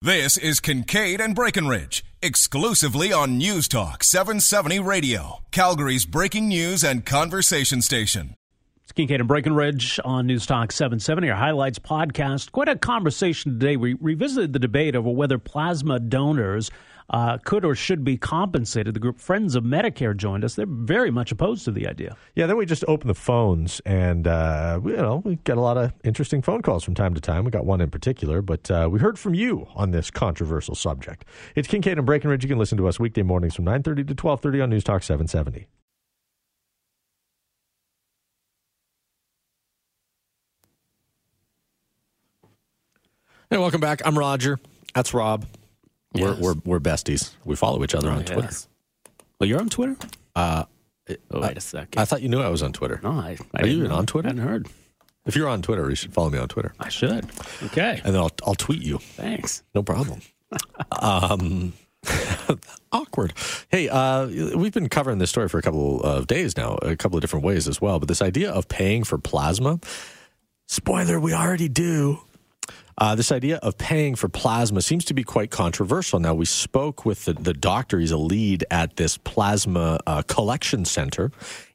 This is Kingkade and Breckenridge, exclusively on News Talk 770 Radio, Calgary's breaking news and conversation station. It's Kingkade and Breckenridge on News Talk 770, our highlights podcast. Quite a conversation today. We revisited the debate over whether plasma donors uh, could or should be compensated. The group Friends of Medicare joined us. They're very much opposed to the idea. Yeah, then we just opened the phones, and uh, you know we get a lot of interesting phone calls from time to time. We got one in particular, but uh, we heard from you on this controversial subject. It's Kingkade and Breckenridge. You can listen to us weekday mornings from nine thirty to twelve thirty on News Talk seven seventy. Hey, welcome back. I'm Roger. That's Rob. We're, Yes. we're we're besties. We follow each other on Oh, Twitter. Well, you're on Twitter? Uh, Oh, wait a second. I thought you knew I was on Twitter. no, I, I Are you even know. on Twitter? I hadn't heard. If you're on Twitter, you should follow me on Twitter, I should. Okay. and then I'll I'll tweet you. Thanks. No problem. um, awkward. Hey, uh, we've been covering this story for a couple of days now, a couple of different ways as well. But this idea of paying for plasma, spoiler, we already do. Uh, this idea of paying for plasma seems to be quite controversial. Now, we spoke with the, the doctor. He's a lead at this plasma uh, collection center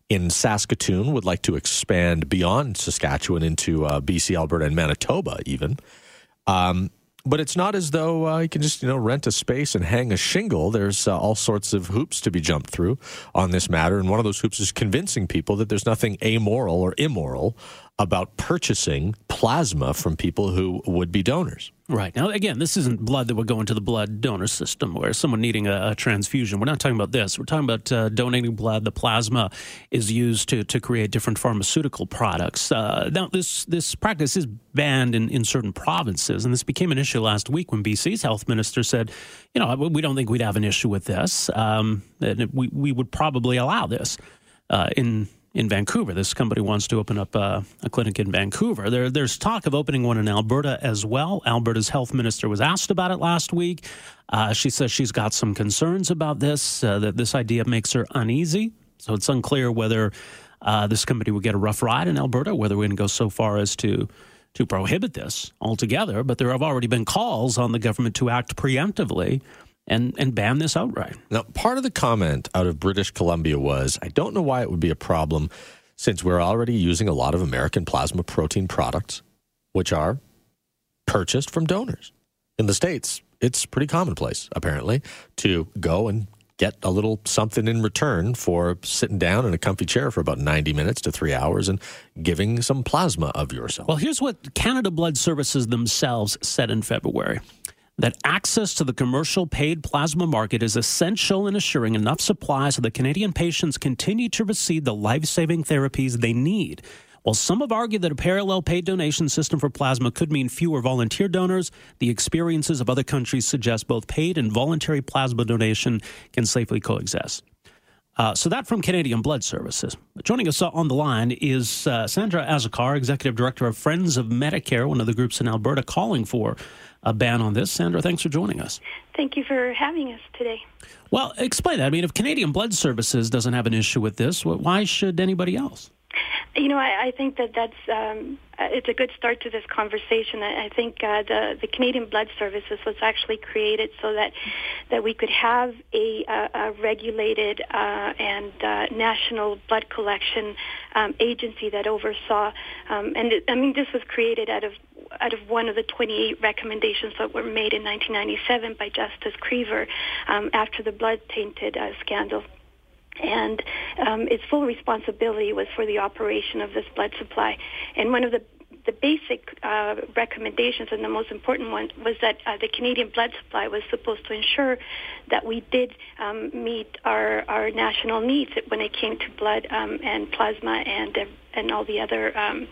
in Saskatoon, would like to expand beyond Saskatchewan into uh, BC, Alberta, and Manitoba, even. Um, but it's not as though uh, you can just you know rent a space and hang a shingle. There's uh, all sorts of hoops to be jumped through on this matter, and one of those hoops is convincing people that there's nothing amoral or immoral about purchasing plasma from people who would be donors. Right. Now, again, this isn't blood that would go into the blood donor system where someone needing a, a transfusion. We're not talking about this. We're talking about uh, donating blood. The plasma is used to, to create different pharmaceutical products. Uh, now, this, this practice is banned in, in certain provinces, and this became an issue last week when BC's health minister said, you know, we don't think we'd have an issue with this. Um, we, we would probably allow this uh, in in Vancouver. This company wants to open up uh, a clinic in Vancouver. There, there's talk of opening one in Alberta as well. Alberta's health minister was asked about it last week. Uh, she says she's got some concerns about this, uh, that this idea makes her uneasy. So it's unclear whether uh, this company would get a rough ride in Alberta, whether we're going to go so far as to to prohibit this altogether. But there have already been calls on the government to act preemptively and, and ban this outright. Now, part of the comment out of British Columbia was I don't know why it would be a problem since we're already using a lot of American plasma protein products, which are purchased from donors. In the States, it's pretty commonplace, apparently, to go and get a little something in return for sitting down in a comfy chair for about 90 minutes to three hours and giving some plasma of yourself. Well, here's what Canada Blood Services themselves said in February that access to the commercial paid plasma market is essential in assuring enough supply so that Canadian patients continue to receive the life saving therapies they need. While some have argued that a parallel paid donation system for plasma could mean fewer volunteer donors, the experiences of other countries suggest both paid and voluntary plasma donation can safely coexist. Uh, so that from Canadian Blood Services. Joining us on the line is uh, Sandra Azocar, Executive Director of Friends of Medicare, one of the groups in Alberta calling for a ban on this. Sandra, thanks for joining us. Thank you for having us today. Well, explain that. I mean, if Canadian Blood Services doesn't have an issue with this, why should anybody else? You know, I, I think that that's um, it's a good start to this conversation. I, I think uh, the the Canadian Blood Services was actually created so that that we could have a, uh, a regulated uh, and uh, national blood collection um, agency that oversaw. Um, and it, I mean, this was created out of out of one of the 28 recommendations that were made in 1997 by Justice Krever um, after the blood tainted uh, scandal and um, its full responsibility was for the operation of this blood supply. And one of the the basic uh, recommendations and the most important one was that uh, the Canadian blood supply was supposed to ensure that we did um, meet our, our national needs when it came to blood um, and plasma and uh, and all the other um,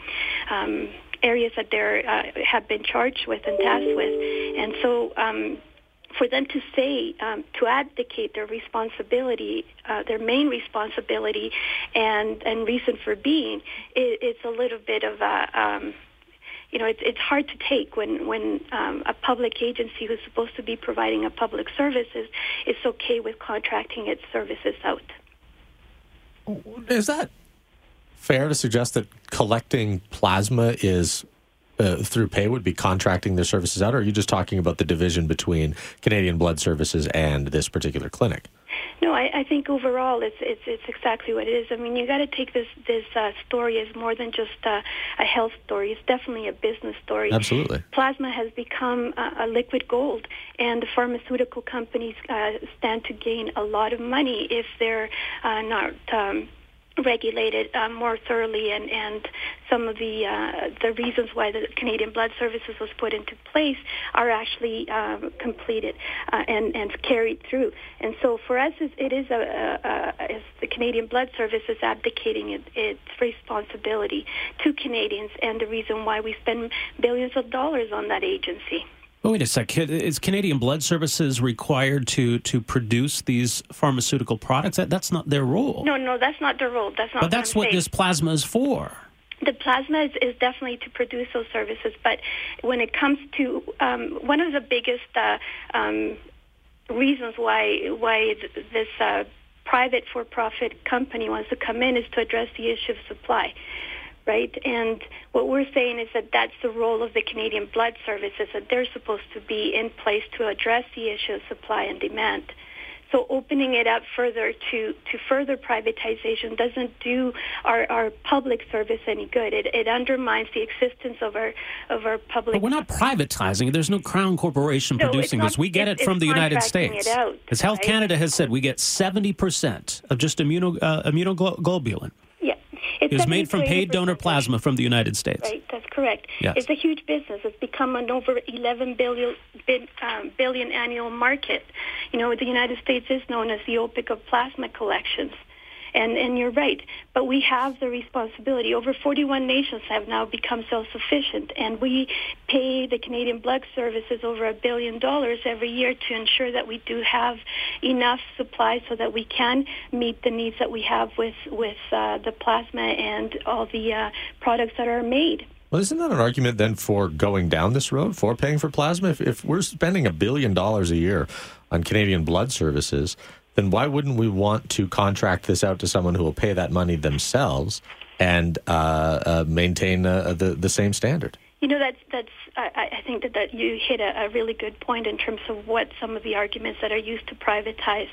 um, areas that they uh, have been charged with and tasked with. And so um, for them to say um, to abdicate their responsibility, uh, their main responsibility, and and reason for being, it, it's a little bit of a um, you know, it's it's hard to take when when um, a public agency who's supposed to be providing a public service is is okay with contracting its services out. Is that fair to suggest that collecting plasma is uh, through pay would be contracting their services out, or are you just talking about the division between Canadian Blood Services and this particular clinic? No, I, I think overall it's it's it's exactly what it is. I mean, you got to take this this uh, story as more than just uh, a health story. It's definitely a business story. Absolutely, plasma has become a, a liquid gold, and the pharmaceutical companies uh, stand to gain a lot of money if they're uh, not. Um, regulated uh, more thoroughly and, and some of the uh, the reasons why the Canadian Blood Services was put into place are actually um, completed uh, and and carried through. And so for us, it is a, a, a the Canadian Blood Service is abdicating it, its responsibility to Canadians, and the reason why we spend billions of dollars on that agency. Oh, wait a sec. Is Canadian Blood Services required to to produce these pharmaceutical products? That, that's not their role. No, no, that's not their role. That's not. But that's what, this plasma is for. The plasma is, is, definitely to produce those services, but when it comes to um, one of the biggest uh, um, reasons why why this uh, private for-profit company wants to come in is to address the issue of supply right? And what we're saying is that that's the role of the Canadian Blood Services, that they're supposed to be in place to address the issue of supply and demand. So opening it up further to, to further privatization doesn't do our, our public service any good. It, it undermines the existence of our of our public. But we're not privatizing. There's no crown corporation no, producing not, this. We get it from the United States. Out, As Health right? Canada has said, we get 70% of just immuno, uh, immunoglobulin. It was made from paid donor plasma from the United States. Right, that's correct. Yes. It's a huge business. It's become an over 11 billion, um, billion annual market. You know, the United States is known as the OPEC of plasma collections. And, and you're right. But we have the responsibility. Over 41 nations have now become self-sufficient, and we pay the Canadian Blood Services over a billion dollars every year to ensure that we do have enough supply so that we can meet the needs that we have with with uh, the plasma and all the uh, products that are made. Well, isn't that an argument then for going down this road for paying for plasma? If, if we're spending a billion dollars a year on Canadian Blood Services, then why wouldn't we want to contract this out to someone who will pay that money themselves and uh, uh, maintain uh, the the same standard? You know, that's that's. I, I think that, that you hit a, a really good point in terms of what some of the arguments that are used to privatize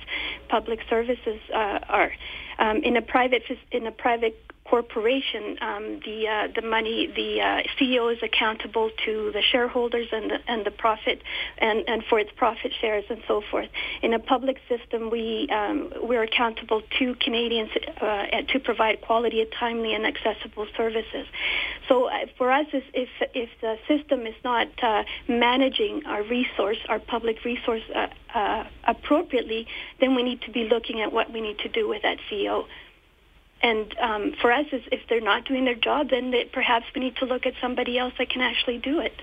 public services uh, are. Um, in a private in a private corporation, um, the uh, the money, the uh, CEO is accountable to the shareholders and the and the profit and, and for its profit shares and so forth. In a public system, we um, we're accountable to Canadians uh, to provide quality, timely, and accessible services. So uh, for us, if if the system is not uh, managing our resource, our public resource uh, appropriately, then we need to be looking at what we need to do with that CEO. And um, for us, if they're not doing their job, then they, perhaps we need to look at somebody else that can actually do it.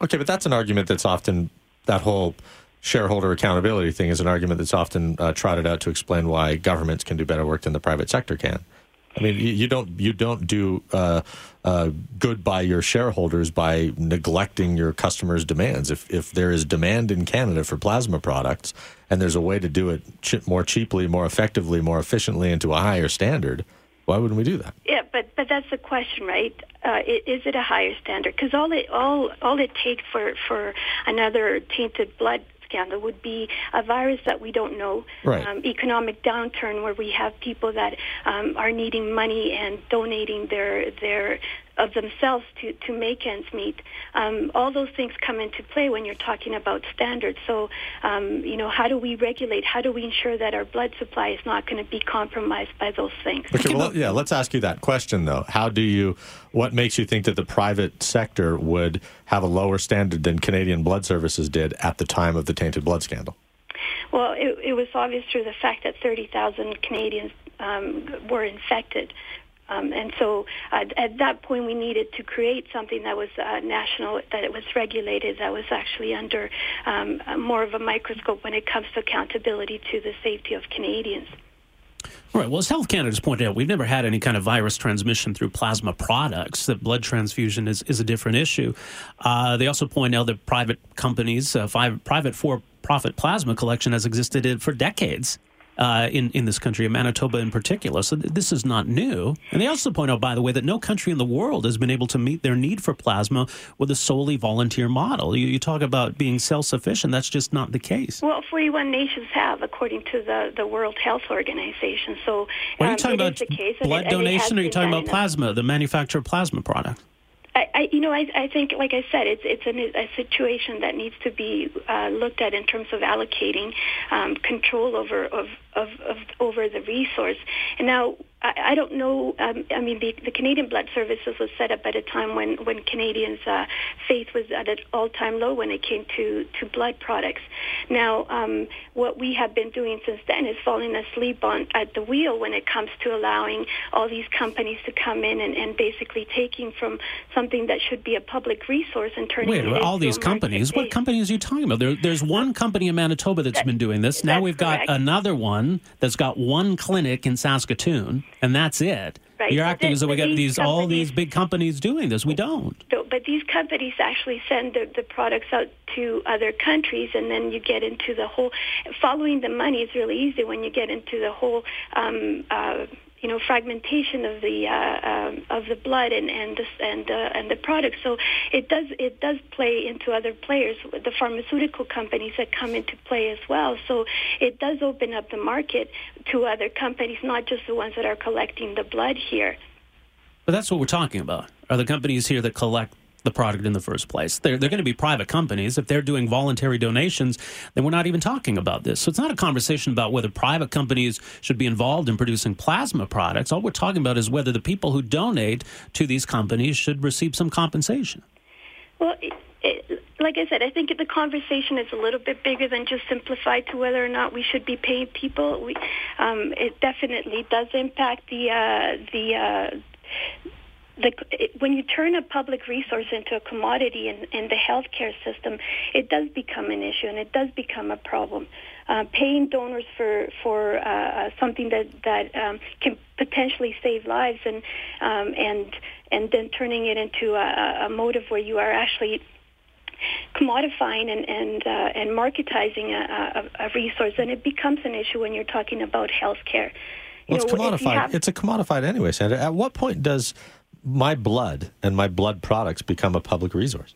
Okay, but that's an argument that's often that whole shareholder accountability thing is an argument that's often uh, trotted out to explain why governments can do better work than the private sector can. I mean, you, don't you don't do uh, uh, good by your shareholders by neglecting your customers' demands. If if there is demand in Canada for plasma products, and there's a way to do it ch- more cheaply, more effectively, more efficiently, and to a higher standard, why wouldn't we do that? Yeah, but but that's the question, right? Uh, is it a higher standard? Because all it all all it takes for for another tainted blood scandal would be a virus that we don't know, right. um, economic downturn where we have people that um, are needing money and donating their their of themselves to, to make ends meet. Um, all those things come into play when you're talking about standards. So, um, you know, how do we regulate? How do we ensure that our blood supply is not going to be compromised by those things? Okay, well, yeah, let's ask you that question, though. How do you, what makes you think that the private sector would have a lower standard than Canadian Blood Services did at the time of the tainted blood scandal? Well, it, it was obvious through the fact that 30,000 Canadians um, were infected Um, and so uh, at that point, we needed to create something that was uh, national, that it was regulated, that was actually under um, more of a microscope when it comes to accountability to the safety of Canadians. All right. Well, as Health Canada's pointed out, we've never had any kind of virus transmission through plasma products. That blood transfusion is, is a different issue. Uh, they also point out that private companies, uh, five, private for-profit plasma collection has existed for decades uh, in in this country, in Manitoba in particular. So th- this is not new. And they also point out, by the way, that no country in the world has been able to meet their need for plasma with a solely volunteer model. You, you talk about being self sufficient. That's just not the case. Well, 41 nations have, according to the, the World Health Organization. So, are you um, talking about blood donation, or are you talking about plasma, the manufacture of plasma product? I, I, you know, I, I think, like I said, it's it's a, a situation that needs to be uh, looked at in terms of allocating um, control over of, of, of over the resource. And now, I, I don't know. Um, I mean, the, the Canadian Blood Services was set up at a time when when Canadians' uh, faith was at an all-time low when it came to to blood products. Now, um, what we have been doing since then is falling asleep on at the wheel when it comes to allowing all these companies to come in and, and basically taking from something that should be a public resource and turning Wait, it all these companies. What companies are you talking about? There, there's one company in Manitoba that's that, been doing this. Now we've got another one that's got one clinic in Saskatoon, and that's it. Right. You're acting as though we got these all these big companies doing this. We don't. But these companies actually send the, the products out to other countries, and then you get into the whole. Following the money is really easy when you get into the whole. Um, uh, you know, fragmentation of the uh, um, of the blood and and the, and uh, and the product. So it does it does play into other players, the pharmaceutical companies that come into play as well. So it does open up the market to other companies, not just the ones that are collecting the blood here. But that's what we're talking about. Are the companies here that collect the product in the first place? They're, they're going to be private companies. If they're doing voluntary donations, then we're not even talking about this. So it's not a conversation about whether private companies should be involved in producing plasma products. All we're talking about is whether the people who donate to these companies should receive some compensation. Well, it, it, like I said, I think the conversation is a little bit bigger than just simplified to whether or not we should be paying people. We, um, it definitely does impact the uh, the. Uh, the, when you turn a public resource into a commodity in, in the healthcare system, it does become an issue and it does become a problem. Uh, paying donors for for uh, something that that um, can potentially save lives and um, and and then turning it into a, a motive where you are actually commodifying and and uh, and marketizing a, a, a resource, and it becomes an issue when you're talking about healthcare. You Well, it's know, if commodified. have- It's a commodified anyway, Sandra. At what point does my blood and my blood products become a public resource?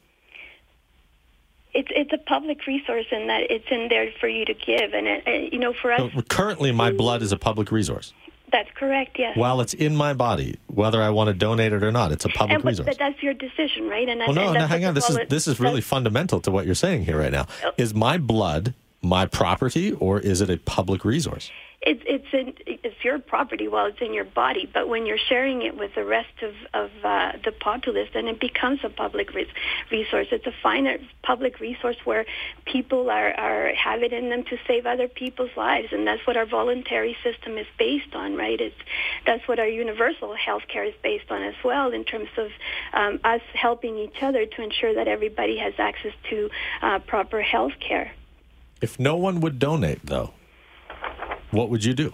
it's it's a public resource and that it's in there for you to give and it, it- you know for us So currently, my blood is a public resource. that's correct yes While it's in my body, whether I want to donate it or not, it's a public and but, resource. but that's your decision right and, Well, and no, that's no, hang on. This is this is really fundamental to what you're saying here right now. Oh. Is my blood my property or is it a public resource? It's it's in it's your property. While it's in your body. But when you're sharing it with the rest of of uh, the populace then it becomes a public res- resource. It's a finite public resource where people are are have it in them to save other people's lives. And that's what our voluntary system is based on right? It's that's what our universal health care is based on as well in terms of um, us helping each other to ensure that everybody has access to uh, proper health care If no one would donate, though, what would you do?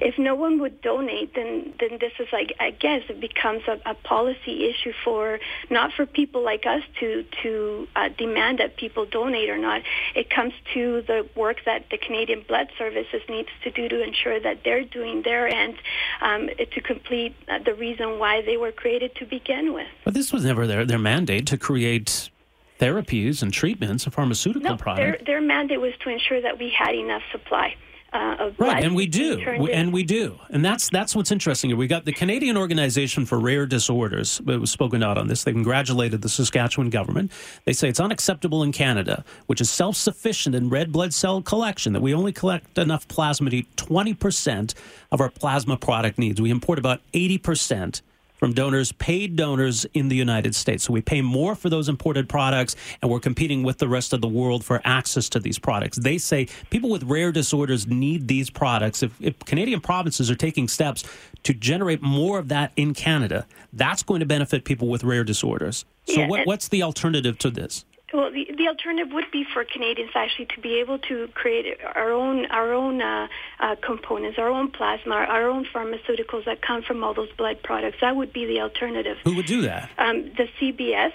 if no one would donate, then then this is like I guess it becomes a, a policy issue for not for people like us to to uh, demand that people donate or not. It comes to the work that the Canadian Blood Services needs to do to ensure that they're doing their end um, to complete uh, the reason why they were created to begin with. But this was never their, their mandate to create therapies and treatments, a pharmaceutical No, their their mandate was to ensure that we had enough supply. Uh, Right, and we do, We- and we do, and that's that's what's interesting. here. We got the Canadian Organization for Rare Disorders. It was spoken out on this. They congratulated the Saskatchewan government. They say it's unacceptable in Canada, which is self-sufficient in red blood cell collection, that we only collect enough plasma to eat twenty percent of our plasma product needs. We import about eighty percent from donors, paid donors in the United States. So we pay more for those imported products, and we're competing with the rest of the world for access to these products. They say people with rare disorders need these products. If, if Canadian provinces are taking steps to generate more of that in Canada, that's going to benefit people with rare disorders. So, Yeah, what, what's the alternative to this? Well, the, the alternative would be for Canadians actually to be able to create our own our own uh, uh, components, our own plasma, our, our own pharmaceuticals that come from all those blood products. That would be the alternative. Who would do that? Um, the CBS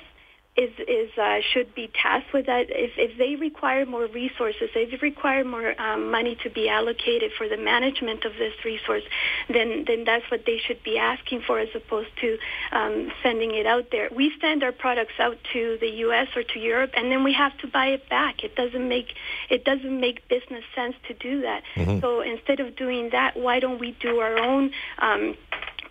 is is uh, should be tasked with that. If if they require more resources, if they require more um, money to be allocated for the management of this resource, then then that's what they should be asking for, as opposed to um, sending it out there. We send our products out to the U.S. or to Europe, and then we have to buy it back. It doesn't make it doesn't make business sense to do that. So instead of doing that, why don't we do our own? Um,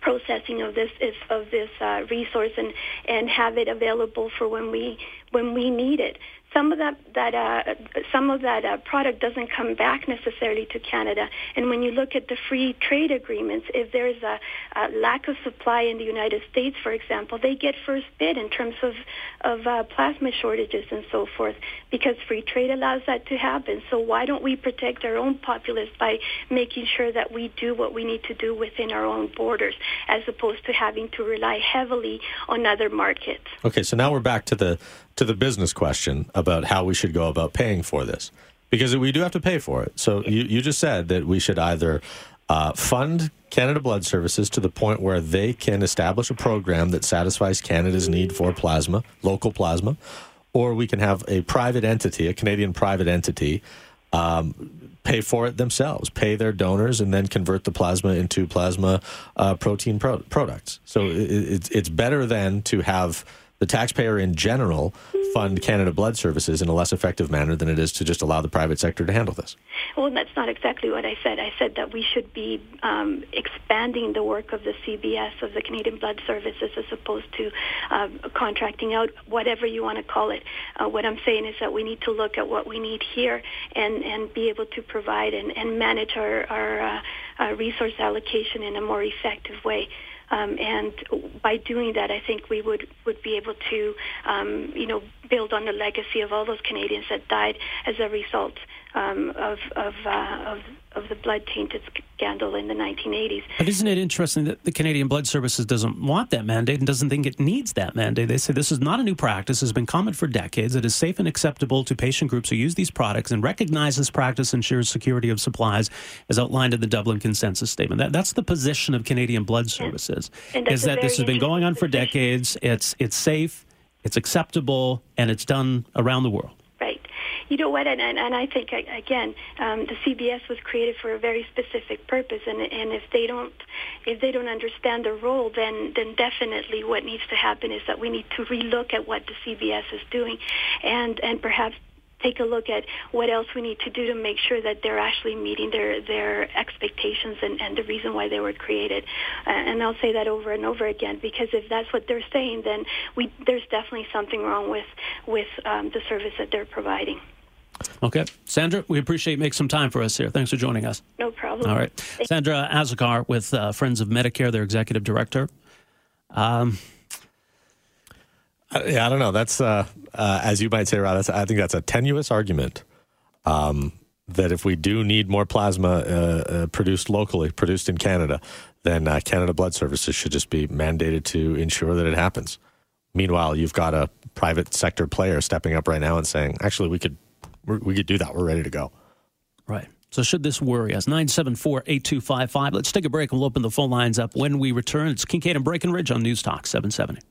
processing of this is, of this uh, resource and and have it available for when we when we need it. Some of that that uh, some of that uh, product doesn't come back necessarily to Canada. And when you look at the free trade agreements, if there's a, a lack of supply in the United States, for example, they get first bid in terms of of uh, plasma shortages and so forth because free trade allows that to happen. So why don't we protect our own populace by making sure that we do what we need to do within our own borders, as opposed to having to rely heavily on other markets? Okay, so now we're back to the to the business question about how we should go about paying for this, because we do have to pay for it. So you you just said that we should either uh, fund Canada Blood Services to the point where they can establish a program that satisfies Canada's need for plasma, local plasma, or we can have a private entity, a Canadian private entity, um, pay for it themselves, pay their donors, and then convert the plasma into plasma uh, protein pro- products. So it, it's it's better than to have the taxpayer in general fund Canada Blood Services in a less effective manner than it is to just allow the private sector to handle this. Well, that's not exactly what I said. I said that we should be um, expanding the work of the CBS, of the Canadian Blood Services, as opposed to um, contracting out, whatever you want to call it. Uh, what I'm saying is that we need to look at what we need here and, and be able to provide and, and manage our, our uh, uh, resource allocation in a more effective way. Um, and by doing that, I think we would, would be able to, um, you know, build on the legacy of all those Canadians that died as a result um, of of, uh, of of the blood tainted scandal in the 1980s. But isn't it interesting that the Canadian Blood Services doesn't want that mandate and doesn't think it needs that mandate? They say this is not a new practice, it has been common for decades. It is safe and acceptable to patient groups who use these products and recognize this practice ensures security of supplies as outlined in the Dublin Consensus Statement. That, that's the position of Canadian Blood Services, And is that this has been going on for position. decades. It's, it's safe, it's acceptable, and it's done around the world. You know what? And, and, and I think again, um, the CBS was created for a very specific purpose, and and if they don't, if they don't understand their role, then then definitely what needs to happen is that we need to relook at what the CBS is doing, and and perhaps take a look at what else we need to do to make sure that they're actually meeting their their expectations and, and the reason why they were created. Uh, and I'll say that over and over again because if that's what they're saying, then we there's definitely something wrong with with um, the service that they're providing. Okay. Sandra, we appreciate you make some time for us here. Thanks for joining us. No problem. All right. Sandra Azocar with uh, Friends of Medicare, their executive director. Um, yeah, I don't know. That's uh, uh, as you might say, Rod. I think that's a tenuous argument. Um, that if we do need more plasma uh, uh, produced locally, produced in Canada, then uh, Canada Blood Services should just be mandated to ensure that it happens. Meanwhile, you've got a private sector player stepping up right now and saying, "Actually, we could, we could do that. We're ready to go." right. So, should this worry us? 974 8255. Let's take a break and we'll open the phone lines up when we return. It's Kingkade and Breckenridge on News Talk 770.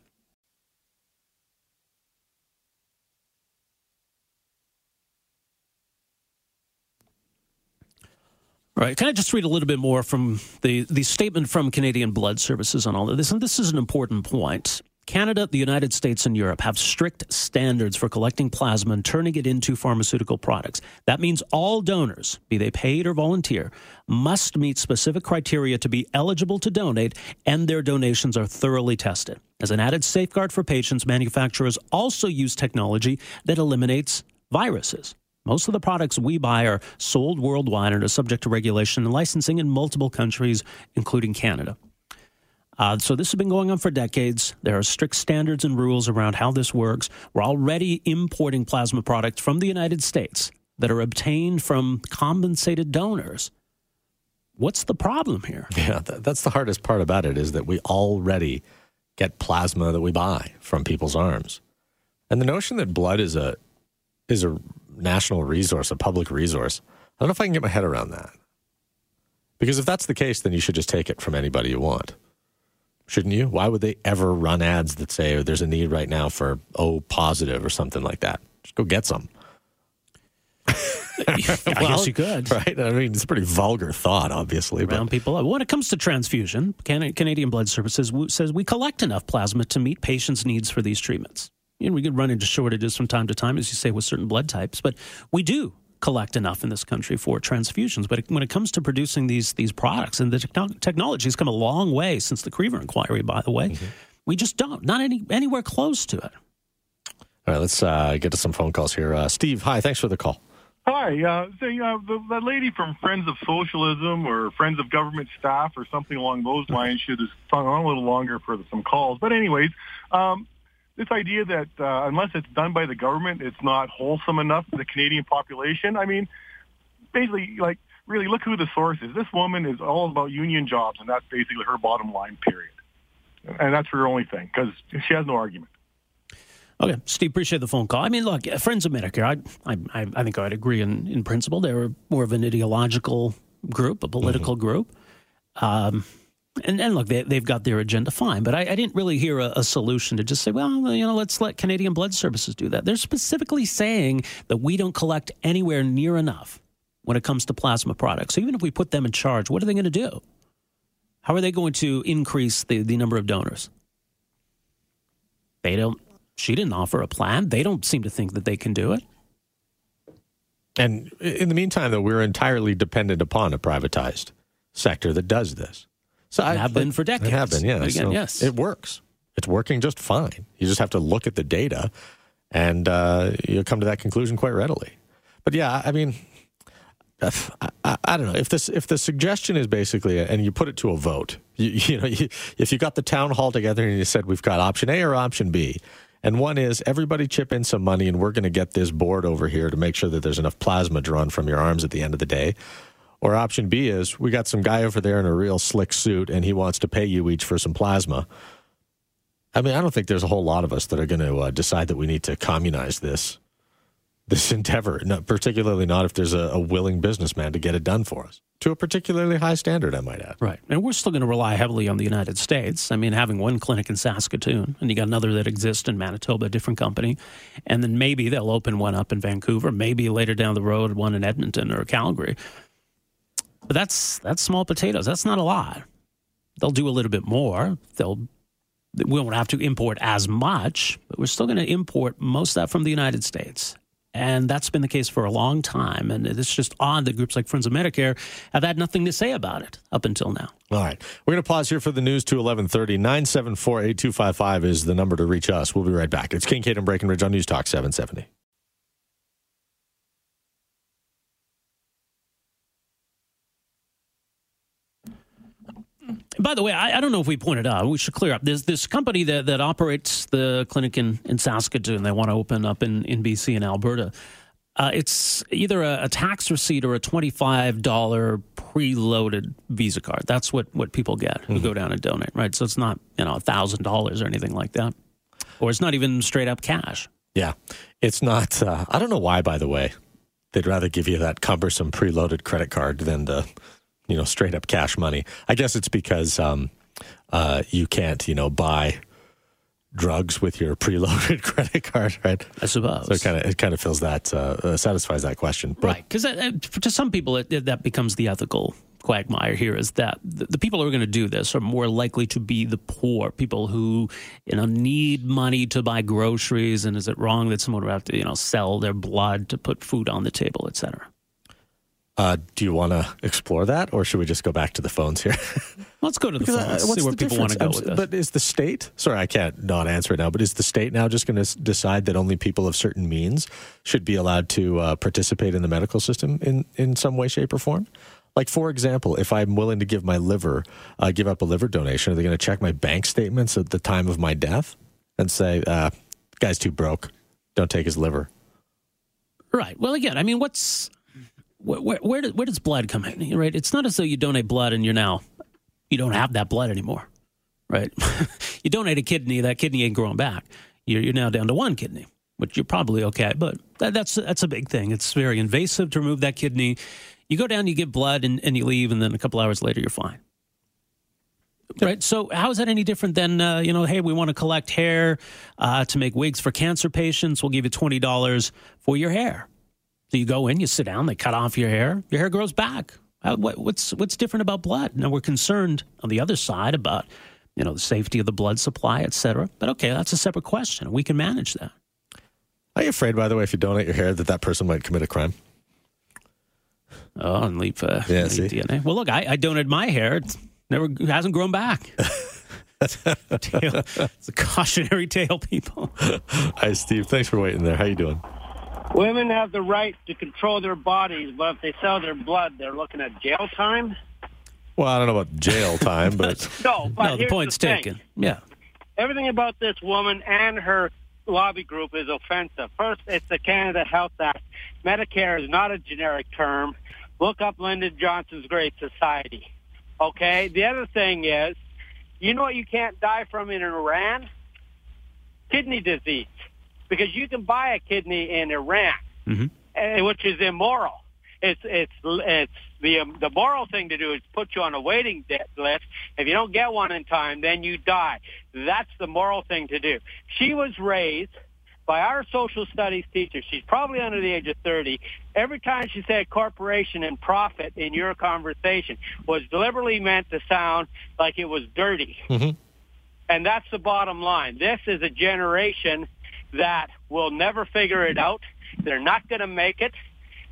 Right. Can I just read a little bit more from the, the statement from Canadian Blood Services on all of this? And this is an important point. Canada, the United States, and Europe have strict standards for collecting plasma and turning it into pharmaceutical products. That means all donors, be they paid or volunteer, must meet specific criteria to be eligible to donate, and their donations are thoroughly tested. As an added safeguard for patients, manufacturers also use technology that eliminates viruses. Most of the products we buy are sold worldwide and are subject to regulation and licensing in multiple countries, including Canada. Uh, so this has been going on for decades. There are strict standards and rules around how this works. We're already importing plasma products from the United States that are obtained from compensated donors. What's the problem here? Yeah, that's the hardest part about it is that we already get plasma that we buy from people's arms. And the notion that blood is a is a national resource, a public resource, I don't know if I can get my head around that. Because if that's the case, then you should just take it from anybody you want. Shouldn't you? Why would they ever run ads that say oh, there's a need right now for O positive or something like that? Just go get some. I well, guess you could. Right? I mean, it's a pretty vulgar thought, obviously. Around but. people. When it comes to transfusion, Canadian Blood Services says we collect enough plasma to meet patients' needs for these treatments. You know, we could run into shortages from time to time, as you say, with certain blood types, but we do collect enough in this country for transfusions. But when it comes to producing these these products, and the technology has come a long way since the Krever inquiry, by the way, mm-hmm. we just don't, not any anywhere close to it. All right, let's uh, get to some phone calls here. Uh, Steve, hi, thanks for the call. Hi, uh, so, uh, the, the lady from Friends of Socialism or Friends of Government Staff or something along those lines should have hung on a little longer for some calls. But anyways, um, this idea that uh, unless it's done by the government, it's not wholesome enough for the Canadian population. I mean, basically, like, really, look who the source is. This woman is all about union jobs, and that's basically her bottom line, period. And that's her only thing, because she has no argument. Okay, Steve, appreciate the phone call. I mean, look, Friends of Medicare, I, I, I think I'd agree in, in principle. They're more of an ideological group, a political mm-hmm. group. Um, and, and look, they, they've got their agenda fine, but I, I didn't really hear a, a, solution to just say, well, you know, let's let Canadian Blood Services do that. They're specifically saying that we don't collect anywhere near enough when it comes to plasma products. So even if we put them in charge, what are they going to do? How are they going to increase the, the number of donors? They don't. She didn't offer a plan. They don't seem to think that they can do it. And in the meantime, though, we're entirely dependent upon a privatized sector that does this. So I have been for decades. I have been, yeah. But again, so yes, it works. It's working just fine. You just have to look at the data, and uh, you'll come to that conclusion quite readily. But yeah, I mean, I, I, I, don't know if this if the suggestion is basically, and you put it to a vote. You, you know, you, if you got the town hall together and you said we've got option A or option B, and one is everybody chip in some money and we're going to get this board over here to make sure that there's enough plasma drawn from your arms at the end of the day. Or option B is we got some guy over there in a real slick suit and he wants to pay you each for some plasma. I mean, I don't think there's a whole lot of us that are going to uh, decide that we need to communize this this endeavor, not, particularly not if there's a, a, willing businessman to get it done for us to a particularly high standard, I might add. Right. And we're still going to rely heavily on the United States. I mean, having one clinic in Saskatoon and you got another that exists in Manitoba, a different company, and then maybe they'll open one up in Vancouver, maybe later down the road, one in Edmonton or Calgary. But that's that's small potatoes. That's not a lot. They'll do a little bit more. They'll we won't have to import as much, but we're still going to import most of that from the United States. And that's been the case for a long time. And it's just odd that groups like Friends of Medicare have had nothing to say about it up until now. All right. We're going to pause here for the news to 1130. 974 8255 is the number to reach us. We'll be right back. It's Kingkade and Breckenridge on News Talk 770. By the way, I, I, don't know if we pointed out, we should clear up. There's this company that, that operates the clinic in, in Saskatoon. They want to open up in, in BC and Alberta. Uh, it's either a, a, tax receipt or a $25 preloaded Visa card. That's what, what people get who mm-hmm. go down and donate, right? So it's not, you know, $1,000 or anything like that. Or it's not even straight up cash. Yeah. It's not, uh, I don't know why, by the way. They'd rather give you that cumbersome preloaded credit card than the you know, straight up cash money. I guess it's because um, uh, you can't, you know, buy drugs with your preloaded credit card, right? I suppose. So it kind of it kind of fills that uh, uh, satisfies that question, but, right? Because uh, to some people, it, it, that becomes the ethical quagmire here is that the, the people who are going to do this are more likely to be the poor people who you know need money to buy groceries and is it wrong that someone would have to you know sell their blood to put food on the table etc uh, do you want to explore that, or should we just go back to the phones here? Let's go to the because, uh, phones. Uh, see where people want to go with this. But is the state? Sorry, I can't not answer it now. But is the state now just going to decide that only people of certain means should be allowed to uh, participate in the medical system in in some way, shape, or form? Like, for example, if I'm willing to give my liver, uh, give up a liver donation, are they going to check my bank statements at the time of my death and say, uh, guy's too broke, don't take his liver? Right. Well, again, I mean, what's where where, where, does, where does blood come in? Right. It's not as though you donate blood and you're now you don't have that blood anymore. Right. you donate a kidney, that kidney ain't growing back. You're, you're now down to one kidney, which you're probably okay. But that, that's that's a big thing. It's very invasive to remove that kidney. You go down, you give blood, and, and you leave, and then a couple hours later, you're fine. Right. So, how is that any different than uh, you know? Hey, we want to collect hair uh, to make wigs for cancer patients. We'll give you twenty dollars for your hair. So you go in, you sit down, they cut off your hair, your hair grows back. Uh, what, what's what's different about blood? Now we're concerned on the other side about you know the safety of the blood supply, et cetera. But okay, that's a separate question. We can manage that. Are you afraid, by the way, if you donate your hair, that that person might commit a crime? Oh, and leave, uh, Yeah, leave see? DNA. Well, look, I, I donated my hair. It's never it hasn't grown back. It's a cautionary tale, people. Hi, Steve. Thanks for waiting there. How you doing? Women have the right to control their bodies, but if they sell their blood, they're looking at jail time. Well, I don't know about jail time, but No, but no, the point's thing. taken. Yeah. Everything about this woman and her lobby group is offensive. First, it's the Canada Health Act. Medicare is not a generic term. Look up Lyndon Johnson's Great Society. Okay? The other thing is, you know what you can't die from in Iran? Kidney disease. Because you can buy a kidney in Iran, Mhm. eh, which is immoral. It's it's it's the um, the moral thing to do is put you on a waiting list. If you don't get one in time, then you die. That's the moral thing to do. She was raised by our social studies teacher. She's probably under the age of 30. Every time she said corporation and profit in your conversation was deliberately meant to sound like it was dirty. Mhm. And that's the bottom line. This is a generation that will never figure it out. They're not going to make it.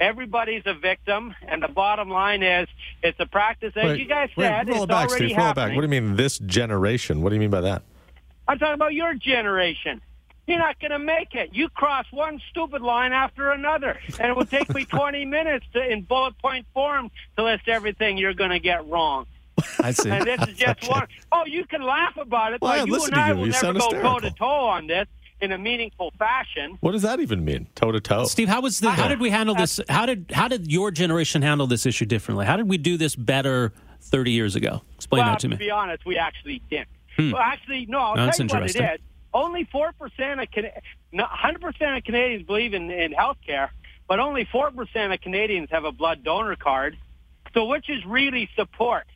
Everybody's a victim, and the bottom line is it's a practice, as Wait, you guys wait, said, roll it's it back, already Steve. Roll it back. What do you mean this generation? What do you mean by that? I'm talking about your generation. You're not going to make it. You cross one stupid line after another, and it will take me 20 minutes to, in bullet point form to list everything you're going to get wrong. I see. And this is just one. Oh, you can laugh about it, Well, but you and I you. will You never go toe to toe on this in a meaningful fashion. What does that even mean? Toe to toe. Steve, how was the, how did we handle this? How did how did your generation handle this issue differently? How did we do this better 30 years ago? Explain well, that to me. To be honest, we actually didn't. Hmm. Well, actually, no. I'll No, that's tell you what it interesting. Only four percent of Can- 100% of Canadians believe in in healthcare, but only four percent of Canadians have a blood donor card. So, which is really support?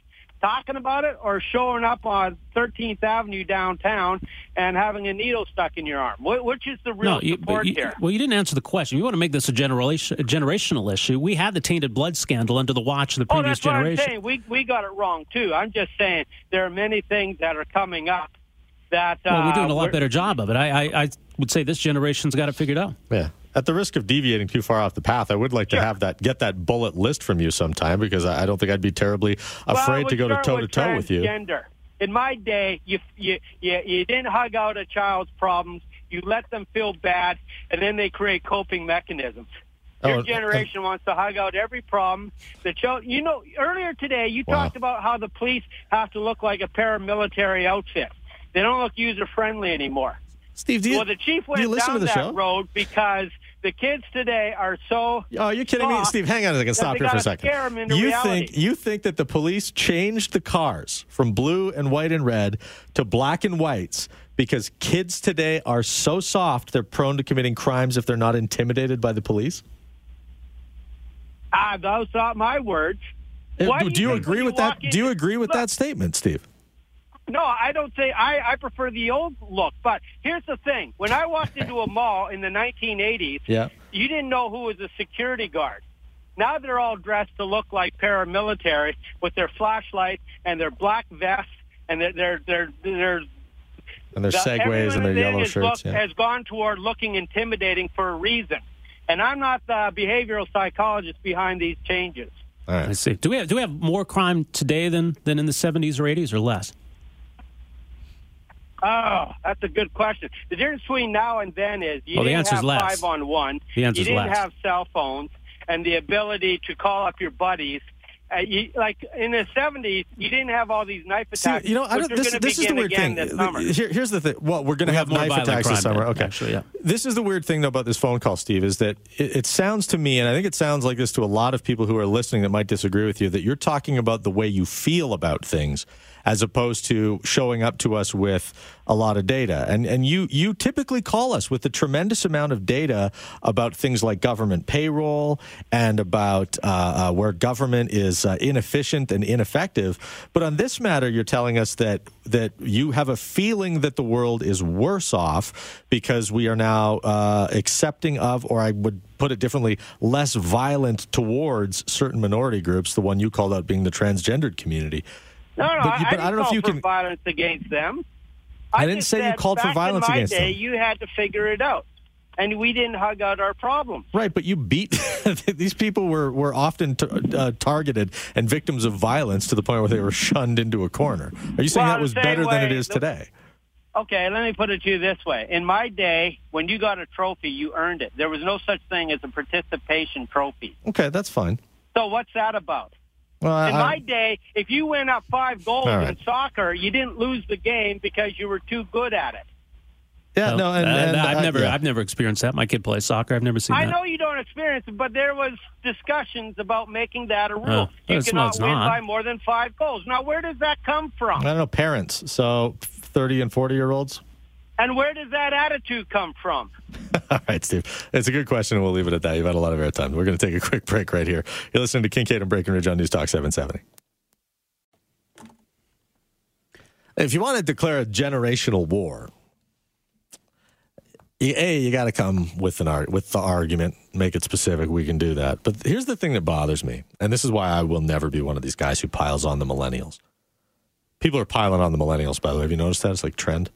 Talking about it or showing up on 13th Avenue downtown and having a needle stuck in your arm? Which is the real no, you, support you, here? well, you didn't answer the question. You want to make this a, generation, a generational issue. We had the tainted blood scandal under the watch of the Oh, previous that's what I'm generation. saying. We we got it wrong too. I'm just saying there are many things that are coming up that uh, well, we're doing a lot better job of it. I, I, I would say this generation's got it figured out. Yeah. At the risk of deviating too far off the path, I would like to Sure. have that get that bullet list from you sometime because I I don't think I'd be terribly afraid we to go to toe to toe with you. In my day, you, you you you didn't hug out a child's problems. You let them feel bad, and then they create coping mechanisms. Oh, your Oh, generation wants to hug out every problem. The child, you know, earlier today you Wow. talked about how the police have to look like a paramilitary outfit. They don't look user friendly anymore. Steve, do you, well, the chief do went you listen down to the that show? road because the kids today are so. Oh, you're kidding me, Steve. Hang on a second. Stop here for a second. you reality. think you think that the police changed the cars from blue and white and red to black and whites because kids today are so soft they're prone to committing crimes if they're not intimidated by the police? Ah, those are my words. Why do, do you you agree with that? Do you agree with Look. that statement, Steve? No, I don't say I, I prefer the old look. But here's the thing: when I walked into a mall in the 1980s, Yeah. you didn't know who was a security guard. Now they're all dressed to look like paramilitary with their flashlight and their black vests and their their their, their And their the- segways and their yellow shirts. look- yeah. has gone toward looking intimidating for a reason. And I'm not the behavioral psychologist behind these changes. All I see. Do we have do we have more crime today than than in the 70s or 80s or less? Oh, that's a good question. The difference between now and then is you Well, the didn't have less. five on one. The answer's you didn't less. have cell phones and the ability to call up your buddies uh, you, like in the '70s, you didn't have all these knife attacks. See, you know, I don't, this, this is the weird thing. Here, here's the thing. Well, we're going to have, have knife attacks this summer. Okay. Actually, yeah. This is the weird thing though about this phone call, Steve, is that it, it sounds to me, and I think it sounds like this to a lot of people who are listening that might disagree with you, that you're talking about the way you feel about things as opposed to showing up to us with a lot of data. And and you you typically call us with a tremendous amount of data about things like government payroll and about uh, uh, where government is uh, inefficient and ineffective. But on this matter, you're telling us that that you have a feeling that the world is worse off because we are now uh, accepting of, or I would put it differently, less violent towards certain minority groups. The one you called out being the transgendered community. No, no, But I, you- I but didn't I don't know if you can- violence against them. I didn't say you called for violence in my against day, them. You had to figure it out, and we didn't hug out our problems. Right, but you beat these people were were often t- uh, targeted and victims of violence to the point where they were shunned into a corner. Are you saying Well, that was better than it is the- today? Okay, let me put it to you this way. In my day, when you got a trophy, you earned it. There was no such thing as a participation trophy. Okay, that's fine. So what's that about? Well, I, In my day, if you went up five goals right. in soccer, you didn't lose the game because you were too good at it. Yeah, no, and, Uh, and I've I- never, yeah. I've never experienced that. My kid plays soccer. I've never seen that. I that. know you don't experience it, but there was discussions about making that a rule. Oh, you it's- cannot win not. by more than five goals. Now, where does that come from? I don't know parents. So thirty and forty year olds. And where does that attitude come from? All right, Steve. It's a good question, and we'll leave it at that. You've had a lot of airtime. We're going to take a quick break right here. You're listening to Kingkade and Breckenridge on News Talk 770. If you want to declare a generational war, y- a you got to come with an art with the argument, make it specific. We can do that. But here's the thing that bothers me, and this is why I will never be one of these guys who piles on the millennials. People are piling on the millennials. By the way, have you noticed that? It's like trend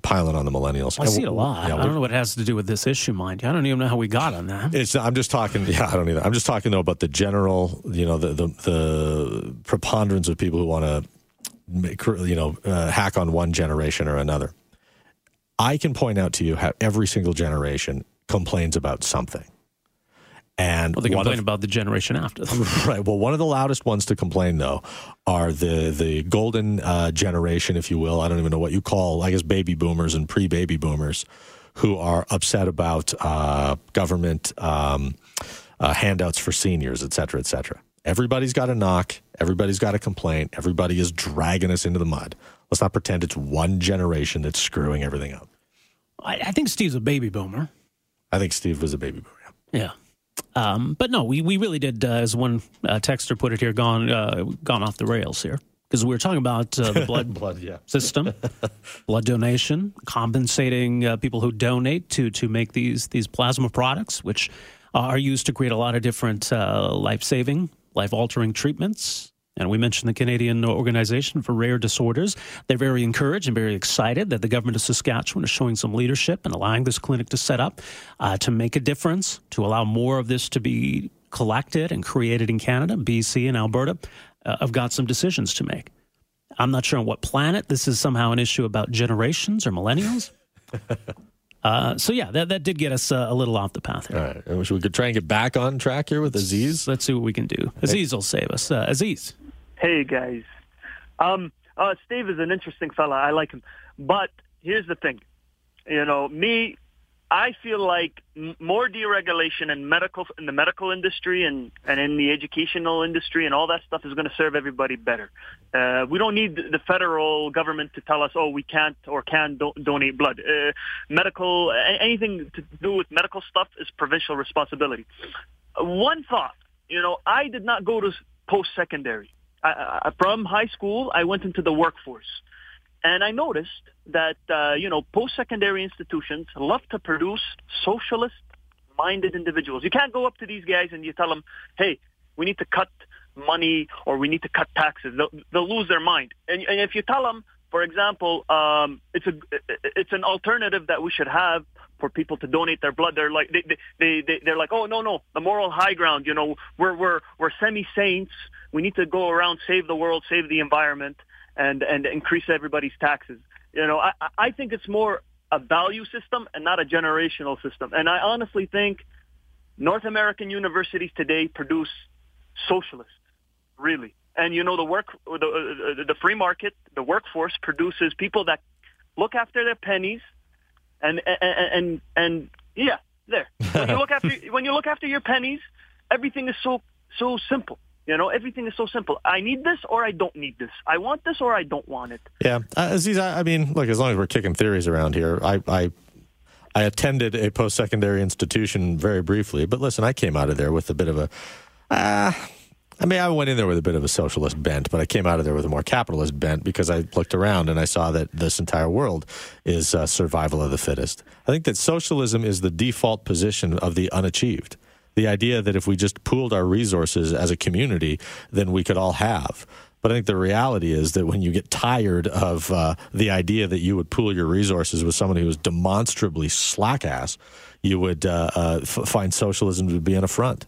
piling on the millennials. I see it a lot. Yeah, I don't know what it has to do with this issue, mind you. I don't even know how we got on that. It's. I'm just talking. Yeah, I don't either. I'm just talking though about the general. You know, the the, the preponderance of people who want to, you know, uh, hack on one generation or another. I can point out to you how every single generation complains about something, and Well, they complain of- about the generation after them. Right. Well, one of the loudest ones to complain though are the the golden uh, generation, if you will. I don't even know what you call. I guess baby boomers and pre baby boomers, who are upset about uh, government um, uh, handouts for seniors, et cetera, et cetera. Everybody's got a knock. Everybody's got a complaint. Everybody is dragging us into the mud. Let's not pretend it's one generation that's screwing everything up. I, I think Steve's a baby boomer. I think Steve was a baby boomer. Yeah. Um, but no, we, we really did, uh, as one uh, texter put it here, gone uh, gone off the rails here because we were talking about uh, the blood Blood, yeah. system, blood donation, compensating uh, people who donate to to make these these plasma products, which are used to create a lot of different uh, life saving, life altering treatments. And we mentioned the Canadian Organization for Rare Disorders. They're very encouraged and very excited that the government of Saskatchewan is showing some leadership and allowing this clinic to set up uh, to make a difference, to allow more of this to be collected and created in Canada. BC and Alberta uh, have got some decisions to make. I'm not sure on what planet this is somehow an issue about generations or millennials. uh, so yeah, that that did get us uh, a little off the path here. All right. I wish we could try and get back on track here with Aziz. Let's see what we can do. Aziz will save us. Uh, Aziz, Hey guys, um, uh, Steve is an interesting fella. I like him, but here's the thing. You know, me, I feel like more deregulation in medical in the medical industry and and in the educational industry and all that stuff is going to serve everybody better. Uh, we don't need the federal government to tell us, oh, we can't or can do- donate blood. Uh, medical anything to do with medical stuff is provincial responsibility. One thought, you know, I did not go to post secondary. I, from high school, I went into the workforce. And I noticed that, uh, you know, post-secondary institutions love to produce socialist-minded individuals. You can't go up to these guys and you tell them, hey, we need to cut money or we need to cut taxes. They'll, they'll lose their mind. And, and if you tell them, for example, um, it's a it's an alternative that we should have for people to donate their blood. They're like they they they they're like, oh no no, the moral high ground. You know, we're we're we're semi saints. We need to go around save the world, save the environment, and and increase everybody's taxes. You know, I I think it's more a value system and not a generational system. And I honestly think North American universities today produce socialists, really. And you know, the work, the, uh, the free market, the workforce produces people that look after their pennies, and and and, and yeah, there. When you look after when you look after your pennies, everything is so so simple. You know, everything is so simple. I need this or I don't need this. I want this or I don't want it. Yeah, uh, Aziz, I, I mean, look, as long as we're kicking theories around here, I, I I attended a post secondary institution very briefly, but listen, I came out of there with a bit of a. Uh, I mean, I went in there with a bit of a socialist bent, but I came out of there with a more capitalist bent because I looked around and I saw that this entire world is uh, survival of the fittest. I think that socialism is the default position of the unachieved. The idea that if we just pooled our resources as a community, then we could all have. But I think the reality is that when you get tired of uh, the idea that you would pool your resources with someone who is demonstrably slack ass, you would uh, uh, f- find socialism to be an affront.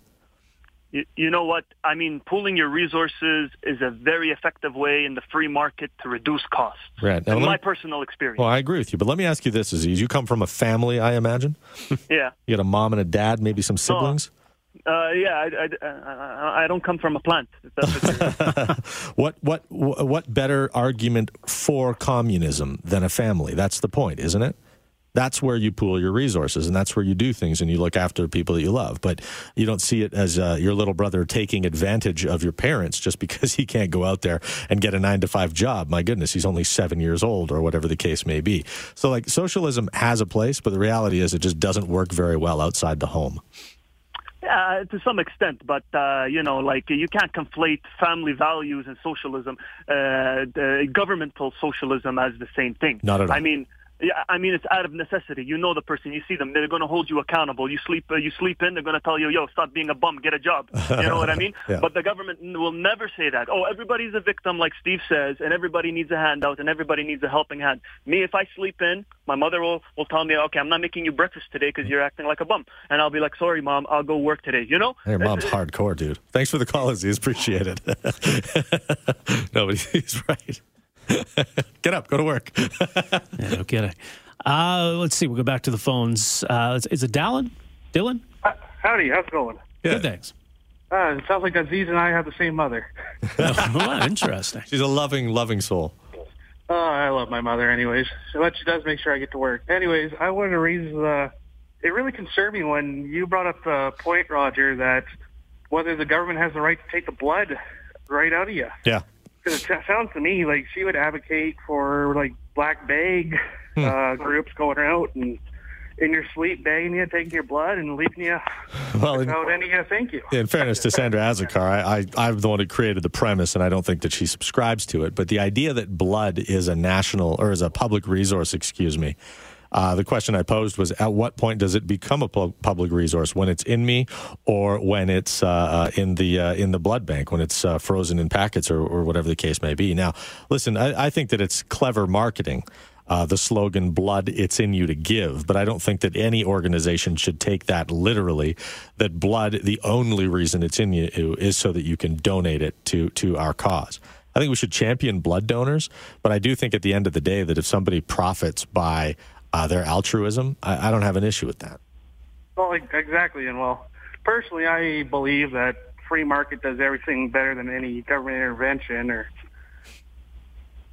You, you know what? I mean, pooling your resources is a very effective way in the free market to reduce costs. Right. Now, my personal experience. Well, I agree with you, but let me ask you this, Aziz. You come from a family, I imagine? yeah. You got a mom and a dad, maybe some siblings? No. Uh, yeah, I, I, I, don't come from a plant. what what what better argument for communism than a family? That's the point, isn't it? That's where you pool your resources, and that's where you do things, and you look after the people that you love. But you don't see it as uh, your little brother taking advantage of your parents just because he can't go out there and get a nine to five job. My goodness, he's only seven years old, or whatever the case may be. So, like, socialism has a place, but the reality is it just doesn't work very well outside the home. Yeah, to some extent, but uh, you know, like you can't conflate family values and socialism, uh, governmental socialism as the same thing. Not at all. I mean, yeah, I mean it's out of necessity. You know the person, you see them, they're going to hold you accountable. You sleep, uh, you sleep in, they're going to tell you, "Yo, stop being a bum, get a job." You know what I mean? yeah. But the government will never say that. Oh, everybody's a victim, like Steve says, and everybody needs a handout, and everybody needs a helping hand. Me, if I sleep in, my mother will will tell me, "Okay, I'm not making you breakfast today because you're acting like a bum," and I'll be like, "Sorry, mom, I'll go work today." You know? Your mom's hardcore, dude. Thanks for the call, Aziz. Appreciate it. no, but he's right. Get up, go to work. yeah, no kidding. Uh, let's see. We'll go back to the phones. Uh, is, it Dallin? Dylan? Uh, howdy. How's it going? Yeah. Good, thanks. Uh, it sounds like Aziz and I have the same mother. oh, well, interesting. She's a loving, loving soul. Oh, I love my mother anyways. But she does make sure I get to work. Anyways, I wanted to raise, uh, it really concerned me when you brought up the point, Roger, that whether the government has the right to take the blood right out of you. Yeah. Because it sounds to me like she would advocate for, like, black bag hmm. uh, groups going out and in your sleep begging you, taking your blood, and leaving you well, without in, any uh, thank you. In fairness to Sandra Azocar, I, I, I'm the one who created the premise, and I don't think that she subscribes to it. But the idea that blood is a national or is a public resource, excuse me, uh, the question I posed was: At what point does it become a pu- public resource? When it's in me, or when it's uh, uh in the uh, in the blood bank, when it's uh, frozen in packets, or, or, whatever the case may be. Now, listen, I, I think that it's clever marketing uh, the slogan "Blood, it's in you to give." But I don't think that any organization should take that literally. That blood, the only reason it's in you is so that you can donate it to to our cause. I think we should champion blood donors, but I do think at the end of the day that if somebody profits by uh, their altruism, I, I don't have an issue with that. Well, exactly, and well, personally, I believe that free market does everything better than any government intervention or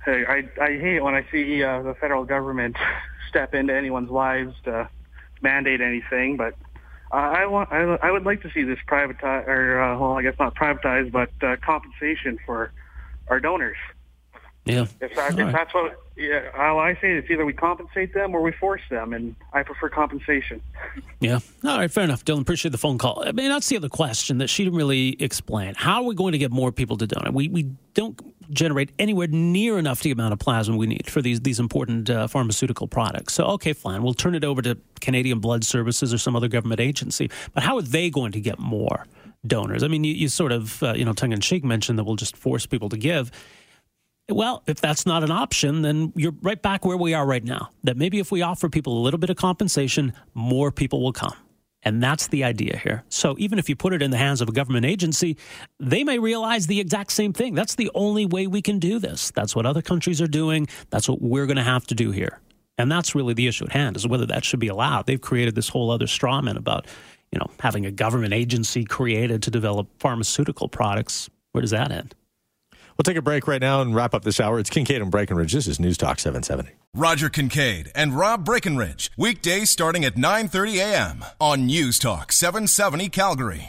Hey, I I hate when I see uh, the federal government step into anyone's lives to mandate anything, but uh, I want I, I would like to see this privatized or uh, well, I guess not privatized, but uh, compensation for our donors. Yeah, if, that, if right. that's what yeah, I say it's either we compensate them or we force them, and I prefer compensation. Yeah, all right, fair enough, Dylan. Appreciate the phone call. I mean, that's the other question that she didn't really explain. How are we going to get more people to donate? We we don't generate anywhere near enough the amount of plasma we need for these these important uh, pharmaceutical products. So, okay, fine, we'll turn it over to Canadian Blood Services or some other government agency. But how are they going to get more donors? I mean, you, you sort of uh, you know tongue in cheek mentioned that we'll just force people to give. Well, if that's not an option, then you're right back where we are right now. That maybe if we offer people a little bit of compensation, more people will come. And that's the idea here. So even if you put it in the hands of a government agency, they may realize the exact same thing. That's the only way we can do this. That's what other countries are doing. That's what we're going to have to do here. And that's really the issue at hand is whether that should be allowed. They've created this whole other strawman about, you know, having a government agency created to develop pharmaceutical products. Where does that end? We'll take a break right now and wrap up this hour. It's Kingkade and Breckenridge. This is News Talk 770. Roger Kingkade and Rob Breckenridge. Weekdays starting at 9.30 a.m. on News Talk 770 Calgary.